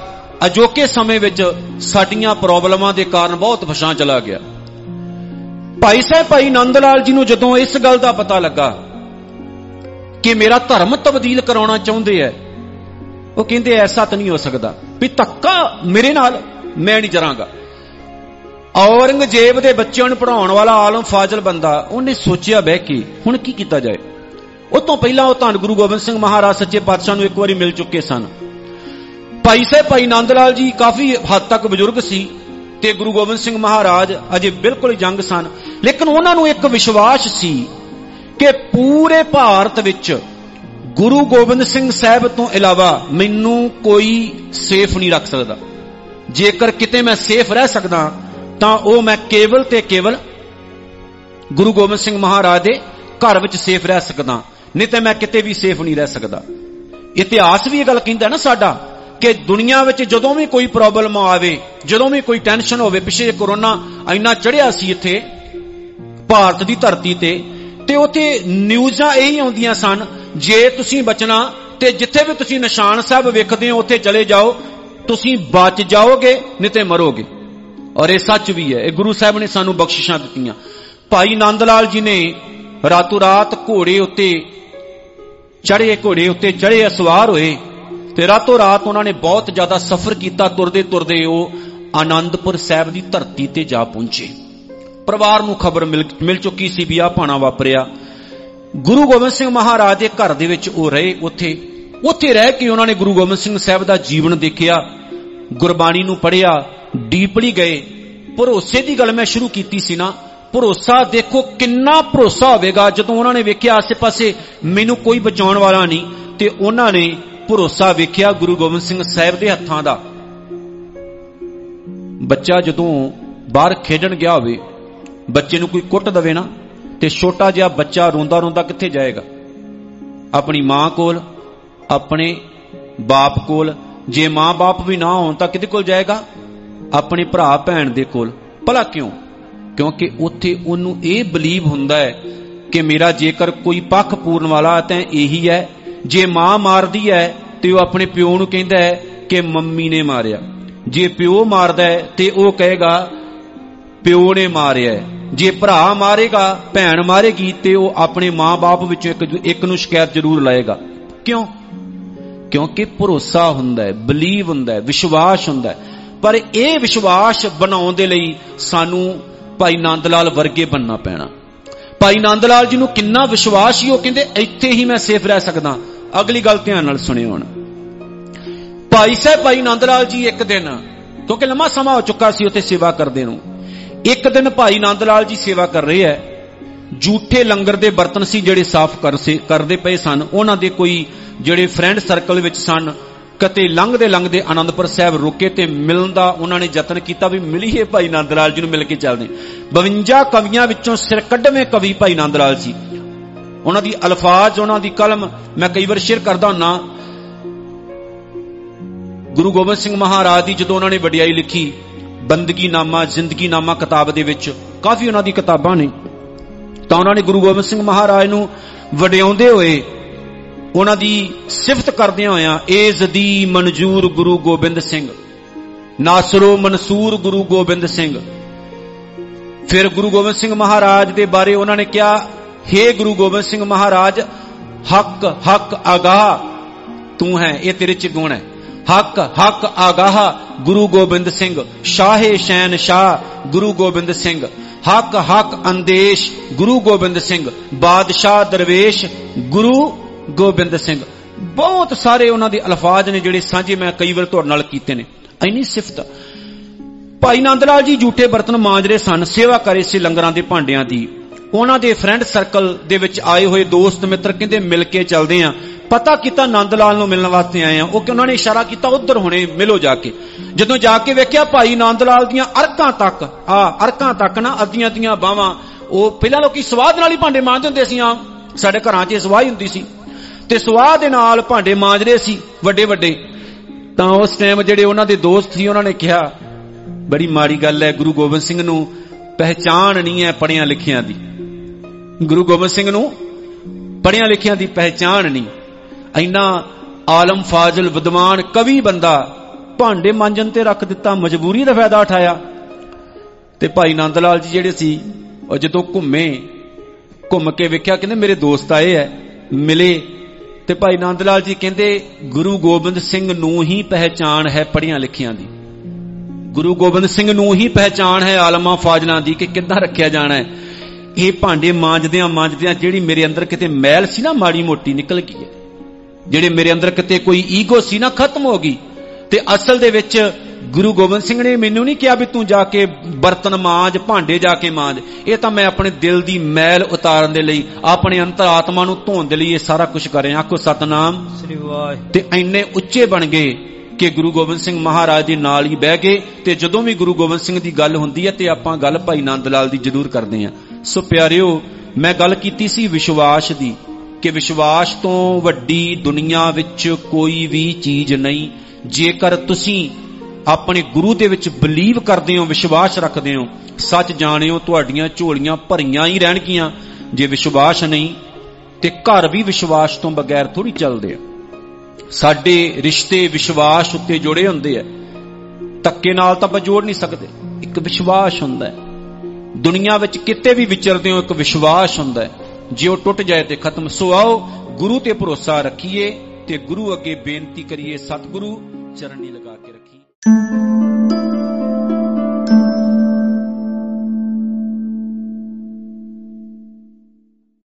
ਅਜੋਕੇ ਸਮੇਂ ਵਿੱਚ ਸਾਡੀਆਂ ਪ੍ਰੋਬਲਮਾਂ ਦੇ ਕਾਰਨ ਬਹੁਤ ਫਸਾਂ ਚਲਾ ਗਿਆ ਭਾਈ ਸਾਹਿਬ, ਭਾਈ ਨੰਦ ਲਾਲ ਜੀ ਨੂੰ ਜਦੋਂ ਇਸ ਗੱਲ ਦਾ ਪਤਾ ਲੱਗਾ ਕਿ ਮੇਰਾ ਧਰਮ ਤਬਦੀਲ ਕਰਾਉਣਾ ਚਾਹੁੰਦੇ ਐ, ਉਹ ਕਹਿੰਦੇ ਐਸਾ ਤਾਂ ਨਹੀਂ ਹੋ ਸਕਦਾ ਵੀ ਧੱਕਾ ਮੇਰੇ ਨਾਲ ਮੈਂ ਨਹੀਂ ਜਰਾਂਗਾ। ਔਰੰਗਜ਼ੇਬ ਦੇ ਬੱਚਿਆਂ ਨੂੰ ਪੜਾਉਣ ਵਾਲਾ ਆਲਮ ਫਾਜ਼ਲ ਬੰਦਾ, ਉਹਨੇ ਸੋਚਿਆ ਬਹਿ ਕੇ ਹੁਣ ਕੀ ਕੀਤਾ ਜਾਏ। ਉਹ ਤੋਂ ਪਹਿਲਾਂ ਉਹ ਧੰਨ ਗੁਰੂ ਗੋਬਿੰਦ ਸਿੰਘ ਮਹਾਰਾਜ ਸੱਚੇ ਪਾਤਸ਼ਾਹ ਨੂੰ ਇੱਕ ਵਾਰੀ ਮਿਲ ਚੁੱਕੇ ਸਨ। ਭਾਈ ਸਾਹਿਬ, ਭਾਈ ਨੰਦ ਲਾਲ ਜੀ ਕਾਫੀ ਹੱਦ ਤੱਕ ਬਜ਼ੁਰਗ ਸੀ। ਤੇ ਗੁਰੂ ਗੋਬਿੰਦ ਸਿੰਘ ਮਹਾਰਾਜ ਅਜੇ ਬਿਲਕੁਲ ਜੰਗ ਸਨ। ਲੇਕਿਨ ਉਹਨਾਂ ਨੂੰ ਇੱਕ ਵਿਸ਼ਵਾਸ ਸੀ ਕਿ ਪੂਰੇ ਭਾਰਤ ਵਿੱਚ ਗੁਰੂ ਗੋਬਿੰਦ ਸਿੰਘ ਸਾਹਿਬ ਤੋਂ ਇਲਾਵਾ ਮੈਨੂੰ ਕੋਈ ਸੇਫ ਨਹੀਂ ਰੱਖ ਸਕਦਾ। ਜੇਕਰ ਕਿਤੇ ਮੈਂ ਸੇਫ ਰਹਿ ਸਕਦਾ, ਤਾਂ ਉਹ ਮੈਂ ਕੇਵਲ ਤੇ ਕੇਵਲ ਗੁਰੂ ਗੋਬਿੰਦ ਸਿੰਘ ਮਹਾਰਾਜ ਦੇ ਘਰ ਵਿੱਚ ਸੇਫ ਰਹਿ ਸਕਦਾ, ਨਹੀਂ ਤੇ ਮੈਂ ਕਿਤੇ ਵੀ ਸੇਫ ਨਹੀਂ ਰਹਿ ਸਕਦਾ। ਇਤਿਹਾਸ ਵੀ ਇਹ ਗੱਲ ਕਹਿੰਦਾ ਨਾ ਸਾਡਾ ਕਿ ਦੁਨੀਆ ਵਿੱਚ ਜਦੋਂ ਵੀ ਕੋਈ ਪ੍ਰੋਬਲਮ ਆਵੇ, ਜਦੋਂ ਵੀ ਕੋਈ ਟੈਨਸ਼ਨ ਹੋਵੇ, ਪਿਛੇ ਕਰੋਨਾ ਇੰਨਾ ਚੜਿਆ ਸੀ ਇੱਥੇ, ਭਾਰਤ ਦੀ ਧਰਤੀ ਤੇ ਤੇ ਉੱਥੇ ਨਿਊਜ਼ਾਂ ਇਹੀ ਆਉਂਦੀਆਂ ਸਨ, ਜੇ ਤੁਸੀਂ ਬਚਣਾ, ਤੇ ਜਿੱਥੇ ਵੀ ਤੁਸੀਂ ਨਿਸ਼ਾਨ ਸਾਹਿਬ ਵੇਖਦੇ ਹੋ, ਉੱਥੇ ਚਲੇ ਜਾਓ, ਤੁਸੀਂ ਬਚ ਜਾਓਗੇ, ਨਹੀਂ ਤੇ ਮਰੋਗੇ। ਔਰ ਇਹ ਸੱਚ ਵੀ ਹੈ, ਇਹ ਗੁਰੂ ਸਾਹਿਬ ਨੇ ਸਾਨੂੰ ਬਖਸ਼ਿਸ਼ਾਂ ਦਿੱਤੀਆਂ। ਭਾਈ ਨੰਦ ਲਾਲ ਜੀ ਨੇ ਰਾਤੋਂ ਰਾਤ ਘੋੜੇ ਉੱਤੇ ਚੜੇ ਘੋੜੇ ਉੱਤੇ ਚੜੇ ਸਵਾਰ ਹੋਏ ਤੇ ਰਾਤੋਂ ਰਾਤ ਉਹਨਾਂ ਨੇ ਬਹੁਤ ਜ਼ਿਆਦਾ ਸਫ਼ਰ ਕੀਤਾ, ਤੁਰਦੇ ਤੁਰਦੇ ਉਹ ਆਨੰਦਪੁਰ ਸਾਹਿਬ ਦੀ ਧਰਤੀ ਤੇ ਜਾ ਪਹੁੰਚੇ। ਪਰਿਵਾਰ ਨੂੰ ਖਬਰ ਮਿਲ ਚੁੱਕੀ ਸੀ ਵੀ ਆ ਪਾਣਾ ਵਾਪਰਿਆ। ਗੁਰੂ ਗੋਬਿੰਦ ਸਿੰਘ ਮਹਾਰਾਜ ਦੇ ਘਰ ਦੇ ਵਿੱਚ ਉਹ ਰਹੇ, ਉੱਥੇ ਉੱਥੇ ਰਹਿ ਕੇ ਉਹਨਾਂ ਨੇ ਗੁਰੂ ਗੋਬਿੰਦ ਸਿੰਘ ਸਾਹਿਬ ਦਾ ਜੀਵਨ ਦੇਖਿਆ। ਗੁਰਬਾਣੀ ਨੂੰ ਪੜ੍ਹਿਆ, ਡੀਪਲੀ ਗਏ। ਭਰੋਸੇ ਦੀ ਗੱਲ ਮੈਂ ਸ਼ੁਰੂ ਕੀਤੀ ਸੀ ਨਾ, ਭਰੋਸਾ ਦੇਖੋ ਕਿੰਨਾ ਭਰੋਸਾ ਹੋਵੇਗਾ। ਜਦੋਂ ਉਹਨਾਂ ਨੇ ਵੇਖਿਆ ਆਸੇ-ਪਾਸੇ ਮੈਨੂੰ ਕੋਈ ਬਚਾਉਣ ਵਾਲਾ ਨਹੀਂ, ਤੇ ਉਹਨਾਂ ਨੇ ਭਰੋਸਾ ਵੇਖਿਆ ਗੁਰੂ ਗੋਬਿੰਦ ਸਿੰਘ ਸਾਹਿਬ ਦੇ ਹੱਥਾਂ ਦਾ। ਬੱਚਾ ਜਦੋਂ ਬਾਹਰ ਖੇਡਣ ਗਿਆ ਹੋਵੇ, ਬੱਚੇ ਨੂੰ ਕੋਈ ਕੁੱਟ ਦਵੇ ਨਾ, ਤੇ ਛੋਟਾ ਜਿਹਾ ਬੱਚਾ ਰੋਂਦਾ ਰੋਂਦਾ ਕਿੱਥੇ ਜਾਏਗਾ? ਆਪਣੀ ਮਾਂ ਕੋਲ, ਆਪਣੇ ਬਾਪ ਕੋਲ, ਜੇ ਮਾਂ-ਬਾਪ ਵੀ ਨਾ ਹੋਣ ਤਾਂ ਕਿਹਦੇ ਕੋਲ ਜਾਏਗਾ? ਆਪਣੇ ਭਰਾ ਭੈਣ ਦੇ ਕੋਲ। ਭਲਾ ਕਿਉਂ? ਕਿਉਂਕਿ ਉੱਥੇ ਉਹਨੂੰ ਇਹ ਬਲੀਵ ਹੁੰਦਾ ਹੈ ਕਿ ਮੇਰਾ ਜੇਕਰ ਕੋਈ ਪੱਖ ਪੂਰਨ ਵਾਲਾ ਤਾਂ ਇਹੀ ਹੈ ਜੇ ਮਾਂ ਮਾਰਦੀ ਹੈ ਤੇ ਉਹ ਆਪਣੇ ਪਿਓ ਨੂੰ ਕਹਿੰਦਾ ਹੈ ਕਿ ਮੰਮੀ ਨੇ ਮਾਰਿਆ। ਜੇ ਪਿਓ ਮਾਰਦਾ ਹੈ ਤੇ ਉਹ ਕਹੇਗਾ, ਪਿਓ ਨੇ ਮਾਰਿਆ ਜੇ ਭਰਾ ਮਾਰੇਗਾ, ਭੈਣ ਮਾਰੇਗੀ, ਤੇ ਉਹ ਆਪਣੇ ਮਾਂ-ਬਾਪ ਵਿੱਚੋਂ ਇੱਕ ਇੱਕ ਨੂੰ ਸ਼ਿਕਾਇਤ ਜ਼ਰੂਰ ਲਾਏਗਾ। ਕਿਉਂ? ਕਿਉਂਕਿ ਭਰੋਸਾ ਹੁੰਦਾ ਹੈ ਬਲੀਵ ਹੁੰਦਾ ਹੈ ਵਿਸ਼ਵਾਸ ਹੁੰਦਾ ਹੈ ਪਰ ਇਹ ਵਿਸ਼ਵਾਸ ਬਣਾਉਣ ਦੇ ਲਈ ਸਾਨੂੰ ਭਾਈ ਨੰਦ ਲਾਲ ਵਰਗੇ ਬੰਨਣਾ ਪੈਣਾ। ਭਾਈ ਨੰਦ ਲਾਲ ਜੀ ਨੂੰ ਕਿੰਨਾ ਵਿਸ਼ਵਾਸ ਸੀ, ਉਹ ਕਹਿੰਦੇ, ਇੱਥੇ ਹੀ ਮੈਂ ਸੇਫ ਰਹਿ ਸਕਦਾ। ਅਗਲੀ ਗੱਲ ਧਿਆਨ ਨਾਲ ਸੁਣਿਓ ਹੁਣ। ਭਾਈ ਸਾਹਿਬ, ਭਾਈ ਨੰਦ ਲਾਲ ਜੀ, ਇੱਕ ਦਿਨ, ਕਿਉਂਕਿ ਲੰਮਾ ਸਮਾਂ ਹੋ ਚੁੱਕਾ ਸੀ ਉੱਥੇ ਸੇਵਾ ਕਰਦੇ ਨੂੰ, ਇੱਕ ਦਿਨ ਭਾਈ ਨੰਦ ਲਾਲ ਜੀ ਸੇਵਾ ਕਰ ਰਹੇ ਐ ਝੂਠੇ ਲੰਗਰ ਦੇ ਬਰਤਨ ਸੀ ਜਿਹੜੇ ਸਾਫ਼ ਕਰਦੇ ਪਏ ਸਨ। ਉਹਨਾਂ ਦੇ ਕੋਈ ਜਿਹੜੇ ਫਰੈਂਡ ਸਰਕਲ ਵਿੱਚ ਸਨ, ਕਤੇ ਲੰਘਦੇ ਲੰਘਦੇ ਆਨੰਦਪੁਰ ਸਾਹਿਬ ਰੁਕੇ ਤੇ ਮਿਲਣ ਦਾ ਉਹਨਾਂ ਨੇ ਯਤਨ ਕੀਤਾ ਵੀ ਮਿਲੀਏ ਭਾਈ ਨੰਦ ਲਾਲ ਜੀ ਨੂੰ ਮਿਲ ਕੇ ਚੱਲਦੇ। 52 ਕਵੀਆਂ ਵਿੱਚੋਂ ਸਿਰ ਕੱਢਵੇਂ ਕਵੀ ਭਾਈ ਨੰਦ ਲਾਲ ਜੀ। ਉਹਨਾਂ ਦੀ ਅਲਫਾਜ਼, ਉਹਨਾਂ ਦੀ ਕਲਮ, ਮੈਂ ਕਈ ਵਾਰ ਸ਼ੇਅਰ ਕਰਦਾ ਹੁੰਨਾ। ਗੁਰੂ ਗੋਬਿੰਦ ਸਿੰਘ ਮਹਾਰਾਜ ਦੀ ਜਦੋਂ ਉਹਨਾਂ ਨੇ ਵਡਿਆਈ ਲਿਖੀ, ਬੰਦਗੀ ਨਾਮਾ, ਜ਼ਿੰਦਗੀ ਨਾਮਾ ਕਿਤਾਬ ਦੇ ਵਿੱਚ, ਕਾਫੀ ਉਹਨਾਂ ਦੀ ਕਿਤਾਬਾਂ ਨੇ। ਤਾਂ ਉਹਨਾਂ ਨੇ ਗੁਰੂ ਗੋਬਿੰਦ ਸਿੰਘ ਮਹਾਰਾਜ ਨੂੰ ਵਡਿਆਉਂਦੇ ਹੋਏ ਉਹਨਾਂ ਦੀ ਸਿਫਤ ਕਰਦਿਆਂ ਹੋਇਆਂ, ਏ ਜ਼ਦੀ ਮਨਜੂਰ ਗੁਰੂ ਗੋਬਿੰਦ ਸਿੰਘ, ਨਾਸਰੋ ਮਨਸੂਰ ਗੁਰੂ ਗੋਬਿੰਦ ਸਿੰਘ। ਫਿਰ ਗੁਰੂ ਗੋਬਿੰਦ ਸਿੰਘ ਮਹਾਰਾਜ ਦੇ ਬਾਰੇ ਉਹਨਾਂ ਨੇ ਕਿਹਾ हे ਗੁਰੂ ਗੋਬਿੰਦ ਸਿੰਘ ਮਹਾਰਾਜ, ਹੱਕ ਹੱਕ ਆਗਾਹ, ਤੂੰ ਹੈ, ਇਹ ਤੇਰੇ ਚ ਗੁਣ ਹੈ। ਹੱਕ ਹੱਕ ਆਗਾਹ ਗੁਰੂ ਗੋਬਿੰਦ ਸਿੰਘ, ਸ਼ਾਹੇ ਸ਼ੈਨ ਸ਼ਾਹ ਗੁਰੂ ਗੋਬਿੰਦ ਸਿੰਘ। ਹੱਕ ਹੱਕ ਅੰਦੇਸ਼ ਗੁਰੂ ਗੋਬਿੰਦ ਸਿੰਘ, ਬਾਦਸ਼ਾਹ ਦਰਵੇਸ਼ ਗੁਰੂ ਗੋਬਿੰਦ ਸਿੰਘ। ਬਹੁਤ ਸਾਰੇ ਉਹਨਾਂ ਦੇ ਅਲਫਾਜ਼ ਨੇ ਜਿਹੜੇ ਸਾਂਝੇ ਮੈਂ ਕਈ ਵਾਰ ਤੁਹਾਡੇ ਨਾਲ ਕੀਤੇ ਨੇ। ਐਨੀ ਸਿਫਤ। ਭਾਈ ਨੰਦ ਲਾਲ ਜੀ, ਝੂਠੇ ਬਰਤਨ ਮਾਂਜ ਰਹੇ ਸਨ, ਸੇਵਾ ਕਰੇ ਸੀ ਲੰਗਰਾਂ ਦੇ ਭਾਂਡਿਆਂ ਦੀ। ਉਹਨਾਂ ਦੇ ਫਰੈਂਡ ਸਰਕਲ ਦੇ ਵਿੱਚ ਆਏ ਹੋਏ ਦੋਸਤ ਮਿੱਤਰ ਕਹਿੰਦੇ ਮਿਲ ਕੇ ਚੱਲਦੇ ਆਂ ਪਤਾ ਕੀਤਾ ਨੰਦ ਲਾਲ ਨੂੰ ਮਿਲਣ ਵਾਸਤੇ ਆਏ ਆ ਉਹ ਕਿ ਉਹਨਾਂ ਨੇ ਇਸ਼ਾਰਾ ਕੀਤਾ ਉਧਰ ਹੁਣੇ ਮਿਲੋ ਜਾ ਕੇ। ਜਦੋਂ ਜਾ ਕੇ ਵੇਖਿਆ ਭਾਈ ਨੰਦ ਲਾਲ ਦੀਆਂ ਅਰਕਾਂ ਤੱਕ, ਆ ਅਰਕਾਂ ਤੱਕ ਨਾ, ਅੱਧੀਆਂ ਦੀਆਂ ਬਾਹਾਂ, ਉਹ ਪਹਿਲਾਂ ਲੋਕੀ ਸਵਾਦ ਨਾਲ ਹੀ ਭਾਂਡੇ ਮਾਂਜਦੇ ਹੁੰਦੇ ਸੀ ਆ ਸਾਡੇ ਘਰਾਂ 'ਚ ਸਵਾਹ ਹੀ ਹੁੰਦੀ ਸੀ। ਤੇ ਸਵਾਹ ਦੇ ਨਾਲ ਭਾਂਡੇ ਮਾਂਜ ਰਹੇ ਸੀ ਵੱਡੇ ਵੱਡੇ ਤਾਂ ਉਸ ਟਾਈਮ ਜਿਹੜੇ ਉਹਨਾਂ ਦੇ ਦੋਸਤ ਸੀ, ਉਹਨਾਂ ਨੇ ਕਿਹਾ, ਬੜੀ ਮਾੜੀ ਗੱਲ ਹੈ ਗੁਰੂ ਗੋਬਿੰਦ ਸਿੰਘ ਨੂੰ ਪਹਿਚਾਨ ਨਹੀਂ ਹੈ ਪੜਿਆਂ ਲਿਖਿਆਂ ਦੀ। ਗੁਰੂ ਗੋਬਿੰਦ ਸਿੰਘ ਨੂੰ ਪੜਿਆਂ ਲਿਖਿਆਂ ਦੀ ਪਹਿਚਾਨ ਨਹੀਂ। ਇੰਨਾ ਆਲਮ ਫਾਜ਼ਲ ਵਿਦਵਾਨ ਕਵੀ ਬੰਦਾ ਭਾਂਡੇ ਮਾਂਜਣ ਤੇ ਰੱਖ ਦਿੱਤਾ, ਮਜਬੂਰੀ ਦਾ ਫਾਇਦਾ ਉਠਾਇਆ। ਤੇ ਭਾਈ ਨੰਦ ਲਾਲ ਜੀ ਜਿਹੜੇ ਸੀ, ਉਹ ਜਦੋਂ ਘੁੰਮੇ, ਘੁੰਮ ਕੇ ਵੇਖਿਆ, ਕਹਿੰਦੇ ਮੇਰੇ ਦੋਸਤ ਆਏ ਐ, ਮਿਲੇ। ਤੇ ਭਾਈ ਨੰਦ ਲਾਲ ਜੀ ਕਹਿੰਦੇ, ਗੁਰੂ ਗੋਬਿੰਦ ਸਿੰਘ ਨੂੰ ਹੀ ਪਹਿਚਾਨ ਹੈ ਪੜੀਆਂ ਲਿਖੀਆਂ ਦੀ। ਗੁਰੂ ਗੋਬਿੰਦ ਸਿੰਘ ਨੂੰ ਹੀ ਪਹਿਚਾਨ ਹੈ ਆਲਮਾ ਫਾਜ਼ਲਾਂ ਦੀ ਕਿ ਕਿੱਦਾਂ ਰੱਖਿਆ ਜਾਣਾ ਹੈ ਇਹ ਭਾਂਡੇ ਮਾਂਜਦਿਆਂ ਮਾਂਜਦਿਆਂ ਜਿਹੜੀ ਮੇਰੇ ਅੰਦਰ ਕਿਤੇ ਮੈਲ ਸੀ ਨਾ ਮਾੜੀ ਮੋਟੀ ਨਿਕਲ ਗਈ ਹੈ। ਜਿਹੜੇ ਮੇਰੇ ਅੰਦਰ ਕਿਤੇ ਕੋਈ ਈਗੋ ਸੀ ਨਾ ਖਤਮ ਹੋ ਗਈ। ਤੇ ਅਸਲ ਦੇ ਵਿੱਚ ਗੁਰੂ ਗੋਬਿੰਦ ਸਿੰਘ ਨੇ ਮੈਨੂੰ ਨਹੀਂ ਕਿਹਾ ਵੀ ਤੂੰ ਜਾ ਕੇ ਬਰਤਨ ਮਾਂਜ ਭਾਂਡੇ ਜਾ ਕੇ ਮਾਂਜ। ਇਹ ਤਾਂ ਮੈਂ ਆਪਣੇ ਦਿਲ ਦੀ ਮੈਲ ਉਤਾਰਨ ਦੇ ਲਈ ਆਪਣੇ ਅੰਤਰ ਆਤਮਾ ਨੂੰ ਧੋਣ ਦੇ ਲਈ ਇਹ ਸਾਰਾ ਕੁਝ ਕਰ ਰਿਹਾ। ਆਖੋ ਸਤਨਾਮ। ਸ੍ਰੀ ਵਾਹਿਗੁਰੂ। ਤੇ ਇੰਨੇ ਉੱਚੇ ਬਣ ਗਏ ਕਿ ਗੁਰੂ ਗੋਬਿੰਦ ਸਿੰਘ ਮਹਾਰਾਜ ਦੇ ਨਾਲ ਹੀ ਬਹਿ ਗਏ। ਤੇ ਜਦੋਂ ਵੀ ਗੁਰੂ ਗੋਬਿੰਦ ਸਿੰਘ ਦੀ ਗੱਲ ਹੁੰਦੀ ਹੈ ਤੇ ਆਪਾਂ ਗੱਲ ਭਾਈ ਨੰਦ ਲਾਲ ਦੀ ਜ਼ਰੂਰ ਕਰਦੇ ਹਾਂ। ਸੋ ਪਿਆਰਿਓ, ਮੈਂ ਗੱਲ ਕੀਤੀ ਸੀ ਵਿਸ਼ਵਾਸ ਦੀ ਕਿ ਵਿਸ਼ਵਾਸ ਤੋਂ ਵੱਡੀ ਦੁਨੀਆ ਵਿੱਚ ਕੋਈ ਵੀ ਚੀਜ਼ ਨਹੀਂ। ਜੇਕਰ ਤੁਸੀਂ ਆਪਣੇ ਗੁਰੂ ਦੇ ਵਿੱਚ ਬਲੀਵ ਕਰਦੇ ਹੋ, ਵਿਸ਼ਵਾਸ ਰੱਖਦੇ ਹੋ, ਸੱਚ ਜਾਣਿਓ, ਤੁਹਾਡੀਆਂ ਝੋਲੀਆਂ ਭਰੀਆਂ ਹੀ ਰਹਿਣਗੀਆਂ। ਜੇ ਵਿਸ਼ਵਾਸ ਨਹੀਂ, ਤੇ ਘਰ ਵੀ ਵਿਸ਼ਵਾਸ ਤੋਂ ਬਗੈਰ ਥੋੜੀ ਚੱਲਦੇ ਆ। ਸਾਡੇ ਰਿਸ਼ਤੇ ਵਿਸ਼ਵਾਸ ਉੱਤੇ ਜੁੜੇ ਹੁੰਦੇ ਆ। ਤੱਕੇ ਨਾਲ ਤਾਂ ਆਪਾਂ ਜੋੜ ਨਹੀਂ ਸਕਦੇ। ਇੱਕ ਵਿਸ਼ਵਾਸ ਹੁੰਦਾ ਹੈ। ਦੁਨੀਆ ਵਿੱਚ ਕਿਤੇ ਵੀ ਵਿਚਰਦੇ ਹੋ, ਇੱਕ ਵਿਸ਼ਵਾਸ ਹੁੰਦਾ ਹੈ। ਜੇ ਉਹ ਟੁੱਟ ਜਾਏ ਤੇ ਖਤਮ। ਸੋ ਆਓ, ਗੁਰੂ ਤੇ ਭਰੋਸਾ ਰੱਖੀਏ ਤੇ ਗੁਰੂ ਅੱਗੇ ਬੇਨਤੀ ਕਰੀਏ, ਸਤਿਗੁਰੂ ਚਰਨੀ ਲਗਾ ਕੇ ਰੱਖੀ